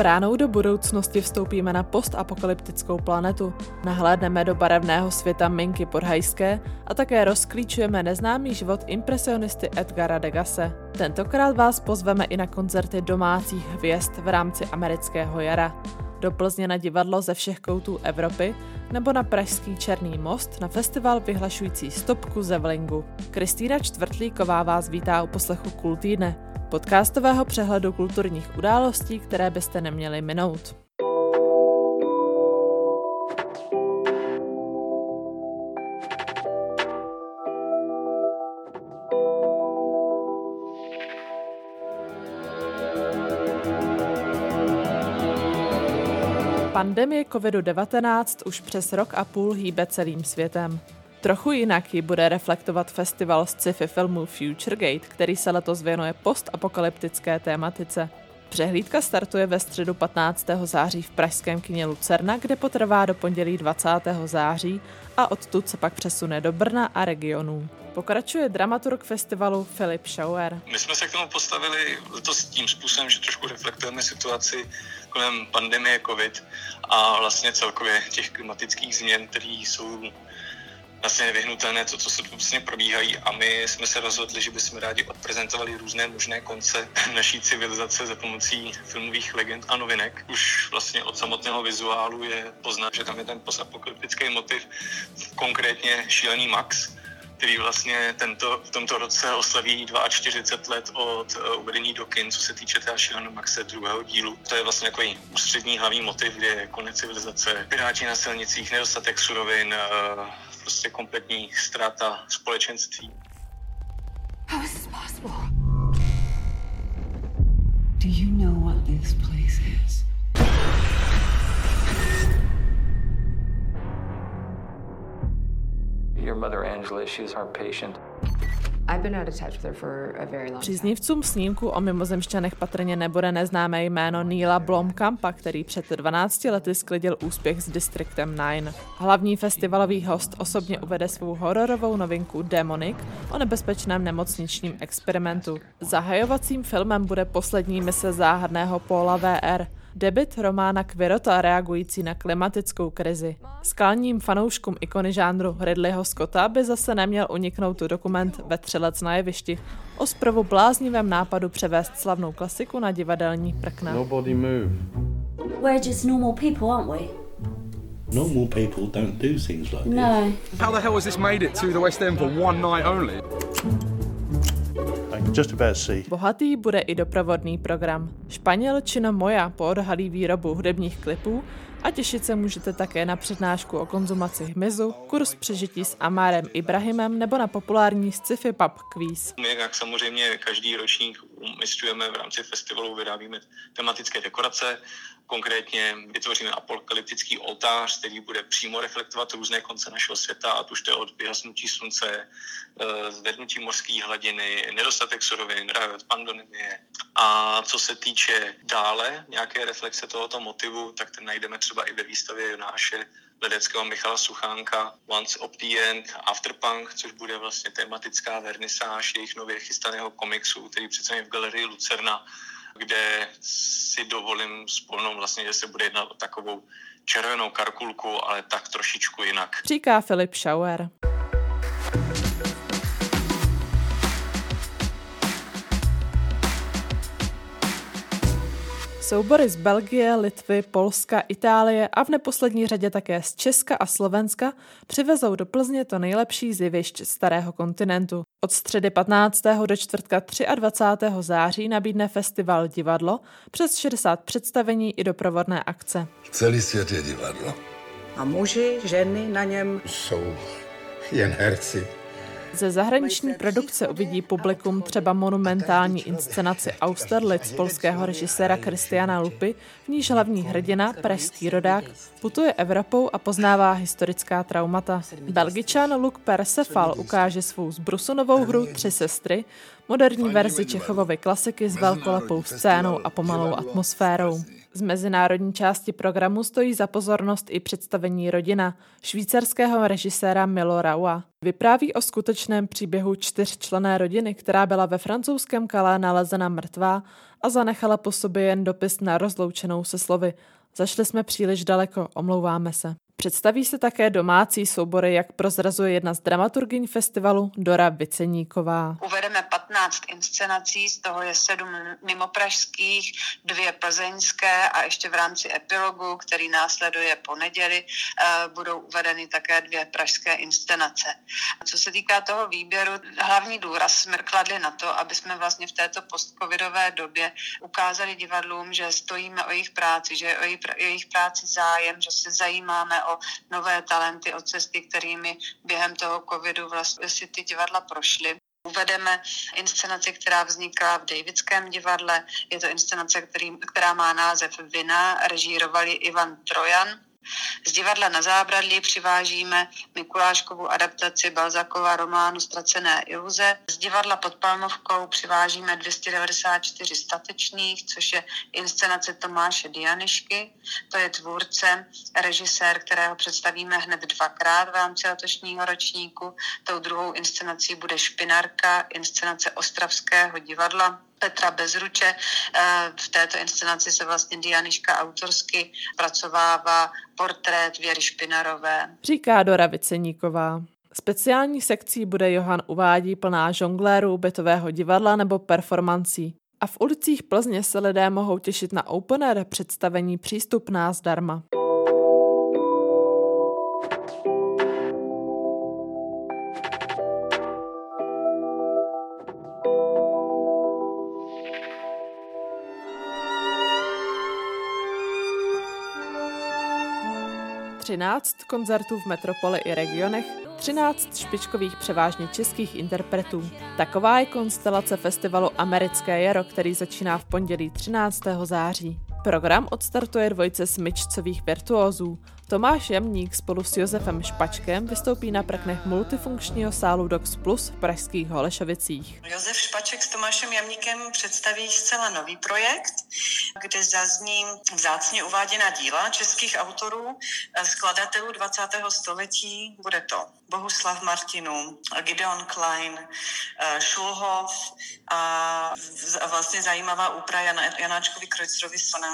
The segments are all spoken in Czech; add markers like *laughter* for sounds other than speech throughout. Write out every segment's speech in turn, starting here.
Bránou do budoucnosti vstoupíme na postapokalyptickou planetu, nahlédneme do barevného světa Minky Podhajské a také rozklíčujeme neznámý život impresionisty Edgara Degase. Tentokrát vás pozveme i na koncerty domácích hvězd v rámci amerického jara. Do Plzně na divadlo ze všech koutů Evropy nebo na Pražský Černý most na festival vyhlašující stopku Zevlingu. Kristýna Čtvrtlíková vás vítá u poslechu Kultýdne, podcastového přehledu kulturních událostí, které byste neměli minout. Pandemie COVID-19 už přes rok a půl hýbe celým světem. Trochu jinak ji bude reflektovat festival sci-fi filmu Futuregate, který se letos věnuje postapokalyptické tématice. Přehlídka startuje ve středu 15. září v pražském kině Lucerna, kde potrvá do pondělí 20. září a odtud se pak přesune do Brna a regionů. Pokračuje dramaturg festivalu Filip Schauer. My jsme se k tomu postavili letos tím způsobem, že trošku reflektujeme situaci kolem pandemie COVID a vlastně celkově těch klimatických změn, které jsou vlastně nevyhnutelné to, co se vlastně probíhají a my jsme se rozhodli, že bychom rádi odprezentovali různé možné konce *laughs* naší civilizace za pomocí filmových legend a novinek. Už vlastně od samotného vizuálu je poznat, že tam je ten postapokalyptický motiv, konkrétně šílený Max, který vlastně tento, v tomto roce oslaví 42 let od uh, uvedení do kin, co se týče té šíleného Maxe druhého dílu. To je vlastně takový ústřední hlavní motiv, kde je konec civilizace, piráti na silnicích, nedostatek surovin, uh, prostě kompletní ztráta společenství. How is this possible? Do you know what this place is? Your mother Angela, she's our patient. Příznivcům snímku o mimozemšťanech patrně nebude neznámé jméno Neila Blomkampa, který před 12 lety sklidil úspěch s Districtem 9. Hlavní festivalový host osobně uvede svou hororovou novinku Demonic o nebezpečném nemocničním experimentu. Zahajovacím filmem bude poslední mise záhadného Paula VR – Debit Romána Quirota reagující na klimatickou krizi. Skalním fanouškům ikony žánru Ridleyho Scotta by zase neměl uniknout dokument Ve třelec na jevišti o zprovu bláznivém nápadu převést slavnou klasiku na divadelní prkna. Nobody move. We're just normal people, aren't we? Normal people don't do things like no. this. How the hell has this made it to the West End for one night only? Just about see. Bohatý bude i doprovodný program. Španěl Chino Moja poodhalí výrobu hudebních klipů a těšit se můžete také na přednášku o konzumaci hmyzu, kurz přežití s Amárem Ibrahimem nebo na populární sci-fi pub quiz. My, jak samozřejmě každý ročník umistrujeme v rámci festivalu, vyrábíme tematické dekorace, Konkrétně vytvoříme apokalyptický oltář, který bude přímo reflektovat různé konce našeho světa, a už to je od vyhasnutí slunce, eh, zvednutí mořské hladiny, nedostatek surovin, rád pandemie. A co se týče dále nějaké reflexe tohoto motivu, tak ten najdeme třeba i ve výstavě Jonáše Ledeckého Michala Suchánka Once of the End Afterpunk, což bude vlastně tematická vernisáž jejich nově chystaného komiksu, který přece v galerii Lucerna kde si dovolím spolnou vlastně, že se bude jednat o takovou červenou karkulku, ale tak trošičku jinak. Říká Filip Schauer. Soubory z Belgie, Litvy, Polska, Itálie a v neposlední řadě také z Česka a Slovenska přivezou do Plzně to nejlepší z jevišť starého kontinentu. Od středy 15. do čtvrtka 23. září nabídne festival Divadlo přes 60 představení i doprovodné akce. Celý svět je divadlo. A muži, ženy na něm jsou jen herci. Ze zahraniční produkce uvidí publikum třeba monumentální inscenaci Austerlitz polského režiséra Kristiana Lupy, v níž hlavní hrdina, pražský rodák, putuje Evropou a poznává historická traumata. Belgičan Luke Persefal ukáže svou zbrusunovou hru Tři sestry, moderní verzi Čechovovy klasiky s velkolepou scénou a pomalou atmosférou. Z mezinárodní části programu stojí za pozornost i představení Rodina švýcarského režiséra Milo Raua. Vypráví o skutečném příběhu čtyřčlené rodiny, která byla ve francouzském Kalé nalezena mrtvá a zanechala po sobě jen dopis na rozloučenou se slovy. Zašli jsme příliš daleko, omlouváme se. Představí se také domácí soubory, jak prozrazuje jedna z dramaturgyň festivalu Dora Viceníková. Uvedeme 15 inscenací, z toho je 7 mimopražských, dvě plzeňské a ještě v rámci epilogu, který následuje po neděli, eh, budou uvedeny také dvě pražské inscenace. Co se týká toho výběru, hlavní důraz jsme kladli na to, aby jsme vlastně v této postcovidové době ukázali divadlům, že stojíme o jejich práci, že je o jejich práci zájem, že se zajímáme o nové talenty, o cesty, kterými během toho covidu vlastně si ty divadla prošly. Uvedeme inscenaci, která vznikla v Davidském divadle. Je to inscenace, který, která má název Vina. Režírovali Ivan Trojan z divadla na zábradlí přivážíme Mikuláškovou adaptaci Balzakova románu Ztracené iluze. Z divadla pod Palmovkou přivážíme 294 statečných, což je inscenace Tomáše Dianišky. To je tvůrce, režisér, kterého představíme hned dvakrát v rámci letošního ročníku. Tou druhou inscenací bude Špinarka, inscenace Ostravského divadla Petra Bezruče. Eh, v této inscenaci se vlastně Dianiška autorsky pracovává portrét Věry Špinarové. Říká Dora Viceníková. Speciální sekcí bude Johan uvádí plná žonglérů, bytového divadla nebo performancí. A v ulicích Plzně se lidé mohou těšit na open air představení přístupná zdarma. 13 koncertů v metropoli i regionech, 13 špičkových převážně českých interpretů. Taková je konstelace festivalu Americké jaro, který začíná v pondělí 13. září. Program odstartuje dvojce smyčcových virtuózů. Tomáš Jamník spolu s Josefem Špačkem vystoupí na prknech multifunkčního sálu Dox Plus v pražských Holešovicích. Josef Špaček s Tomášem Jamníkem představí zcela nový projekt, kde zazní vzácně uváděná díla českých autorů, skladatelů 20. století. Bude to Bohuslav Martinu, Gideon Klein, Šulhov a vlastně zajímavá úprava Janáčkovi Krojcerovi sonáty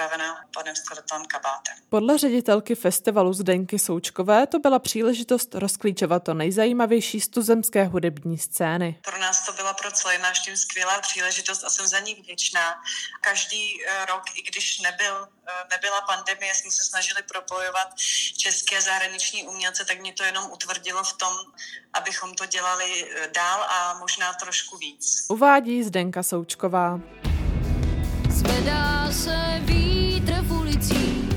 upravená panem skladatelem Kabátem. Podle ředitelky festivalu Zdenky Součkové to byla příležitost rozklíčovat to nejzajímavější z tuzemské hudební scény. Pro nás to byla pro celý náš tým skvělá příležitost a jsem za ní vděčná. Každý eh, rok, i když nebyl, eh, nebyla pandemie, jsme se snažili propojovat české a zahraniční umělce, tak mě to jenom utvrdilo v tom, abychom to dělali eh, dál a možná trošku víc. Uvádí Zdenka Součková. Zvedá vítr v ulicích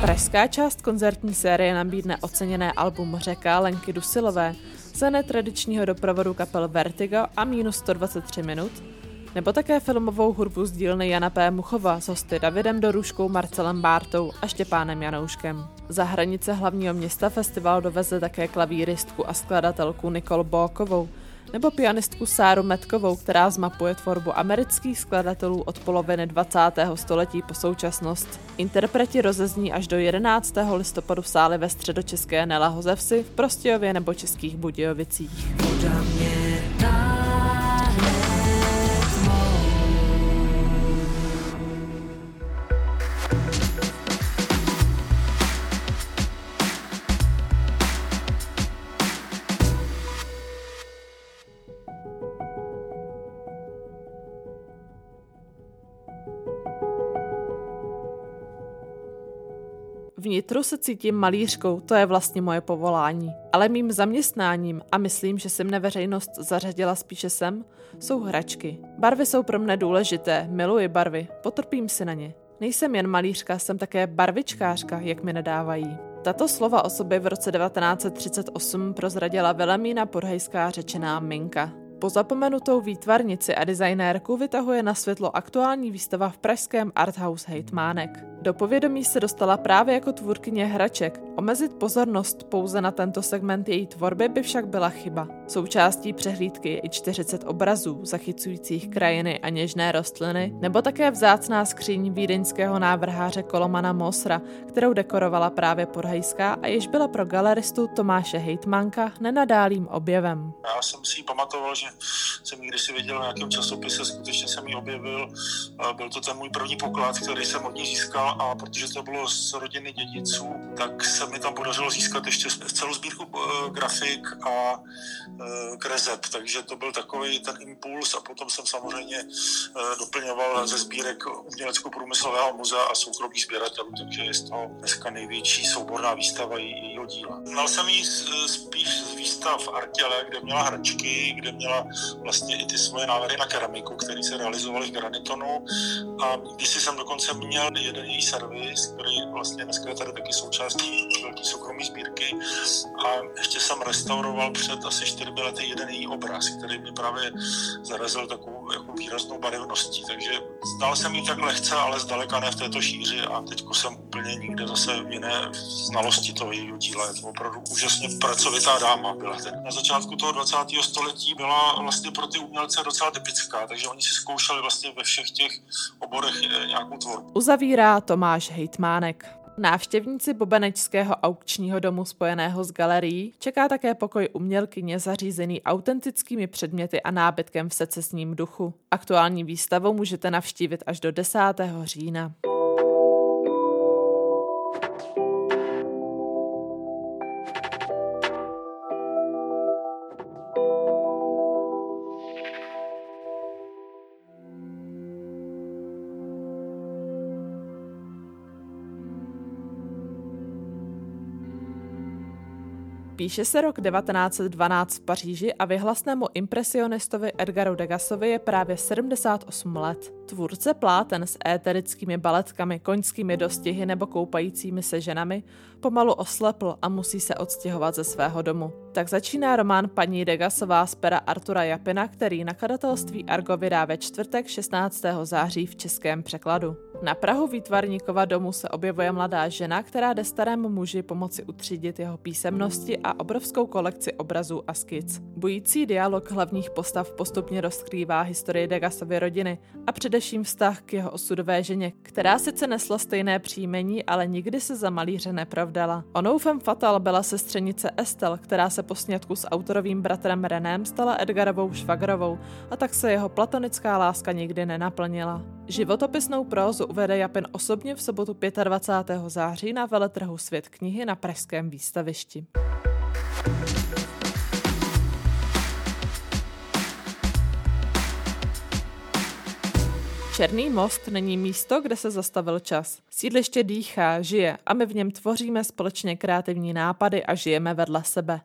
Pražská část koncertní série nabídne oceněné album Řeka Lenky Dusilové za netradičního doprovodu kapel Vertigo a minus 123 minut, nebo také filmovou hudbu z dílny Jana P. Muchova s hosty Davidem Doruškou, Marcelem Bártou a Štěpánem Janouškem. Za hranice hlavního města festival doveze také klavíristku a skladatelku Nikol Bókovou, nebo pianistku Sáru Metkovou, která zmapuje tvorbu amerických skladatelů od poloviny 20. století po současnost. Interpreti rozezní až do 11. listopadu v sále ve středočeské Nela Hozevsi v Prostějově nebo Českých Budějovicích. mě Vnitru se cítím malířkou, to je vlastně moje povolání. Ale mým zaměstnáním, a myslím, že se mne veřejnost zařadila spíše sem, jsou hračky. Barvy jsou pro mne důležité, miluji barvy, potrpím si na ně. Nejsem jen malířka, jsem také barvičkářka, jak mi nedávají. Tato slova o sobě v roce 1938 prozradila Velemína Podhejská řečená Minka. Po zapomenutou výtvarnici a designérku vytahuje na světlo aktuální výstava v pražském Arthouse Hejtmánek. Do povědomí se dostala právě jako tvůrkyně hraček. Omezit pozornost pouze na tento segment její tvorby by však byla chyba. Součástí přehlídky je i 40 obrazů, zachycujících krajiny a něžné rostliny, nebo také vzácná skříň vídeňského návrháře Kolomana Mosra, kterou dekorovala právě Podhajská a jež byla pro galeristu Tomáše Hejtmanka nenadálým objevem. Já jsem si ji pamatoval, že jsem ji kdysi viděl v nějakém časopise, skutečně jsem ji objevil. Byl to ten můj první poklad, který jsem od ní získal a protože to bylo z rodiny dědiců, tak se mi tam podařilo získat ještě celou sbírku eh, grafik a eh, kreseb, takže to byl takový ten impuls a potom jsem samozřejmě eh, doplňoval ze sbírek umělecko-průmyslového muzea a soukromých sběratelů, takže je toho dneska největší souborná výstava jejího díla. Znal jsem ji spíš z výstav Artěle, kde měla hračky, kde měla vlastně i ty svoje návrhy na keramiku, které se realizovaly v granitonu a když jsem dokonce měl jeden její servis, který vlastně dneska je tady taky součástí velké soukromé sbírky a ještě jsem restauroval před asi čtyřmi lety jeden její obraz, který mi právě zarazil takovou jako výraznou barevností, takže zdal jsem jí tak lehce, ale zdaleka ne v této šíři a teď jsem úplně nikde zase v jiné znalosti toho jejího díla. Je to opravdu úžasně pracovitá dáma byla. Na začátku toho 20. století byla vlastně pro ty umělce docela typická, takže oni si zkoušeli vlastně ve všech těch oborech eh, nějakou tvorbu. Uzavírá Tomáš Hejtmánek. Návštěvníci Bobenečského aukčního domu spojeného s galerií čeká také pokoj umělkyně zařízený autentickými předměty a nábytkem v secesním duchu. Aktuální výstavu můžete navštívit až do 10. října. Píše se rok 1912 v Paříži a vyhlasnému impresionistovi Edgaru Degasovi je právě 78 let. Tvůrce pláten s éterickými baletkami, koňskými dostihy nebo koupajícími se ženami pomalu oslepl a musí se odstěhovat ze svého domu. Tak začíná román paní Degasová z pera Artura Japina, který nakladatelství Argo vydá ve čtvrtek 16. září v českém překladu. Na Prahu výtvarníkova domu se objevuje mladá žena, která jde starému muži pomoci utřídit jeho písemnosti a obrovskou kolekci obrazů a skic. Bojící dialog hlavních postav postupně rozkrývá historii Degasovy rodiny a především vztah k jeho osudové ženě, která sice nesla stejné příjmení, ale nikdy se za malíře nepravdala. Onou femme fatal byla sestřenice Estel, která se po snědku s autorovým bratrem Renem stala Edgarovou švagrovou a tak se jeho platonická láska nikdy nenaplnila. Životopisnou prózu uvede Japin osobně v sobotu 25. září na veletrhu Svět knihy na Pražském výstavišti. Černý most není místo, kde se zastavil čas. Sídliště dýchá, žije a my v něm tvoříme společně kreativní nápady a žijeme vedle sebe.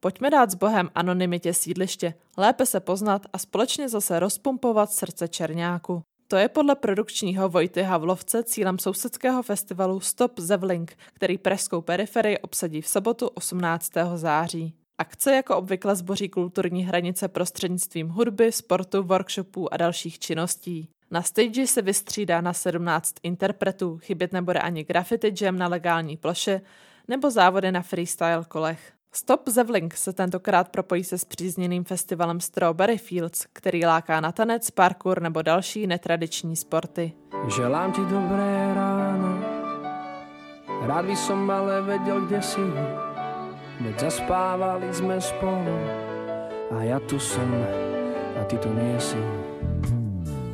Pojďme dát s Bohem anonymitě sídliště, lépe se poznat a společně zase rozpumpovat srdce Černáku. To je podle produkčního Vojty Havlovce cílem sousedského festivalu Stop Zevlink, který pražskou periferii obsadí v sobotu 18. září. Akce jako obvykle zboří kulturní hranice prostřednictvím hudby, sportu, workshopů a dalších činností. Na stage se vystřídá na 17 interpretů, chybět nebude ani graffiti jam na legální ploše nebo závody na freestyle kolech. Stop Zevlink se tentokrát propojí se spřízněným festivalem Strawberry Fields, který láká na tanec, parkour nebo další netradiční sporty. Želám ti dobré ráno, rád by som ale vedel, kde si, veď zaspávali jsme spolu a já tu jsem a ty tu nie si.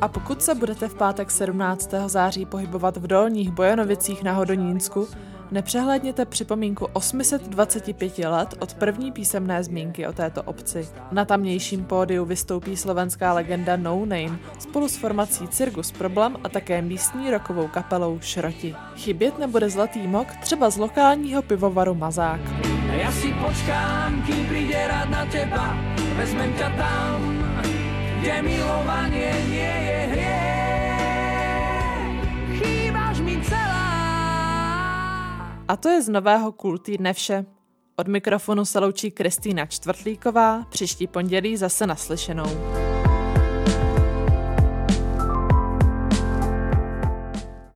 A pokud se budete v pátek 17. září pohybovat v Dolních Bojanovicích na Hodonínsku, Nepřehledněte připomínku 825 let od první písemné zmínky o této obci. Na tamnějším pódiu vystoupí slovenská legenda No Name spolu s formací Circus Problem a také místní rokovou kapelou Šroti. Chybět nebude zlatý mok třeba z lokálního pivovaru Mazák. Já si počkám, kým přijde rád na teba, vezmem ťa tam, kde milovanie nie je hriech. A to je z nového Cool týdne vše. Od mikrofonu se loučí Kristýna Čtvrtlíková, příští pondělí zase naslyšenou.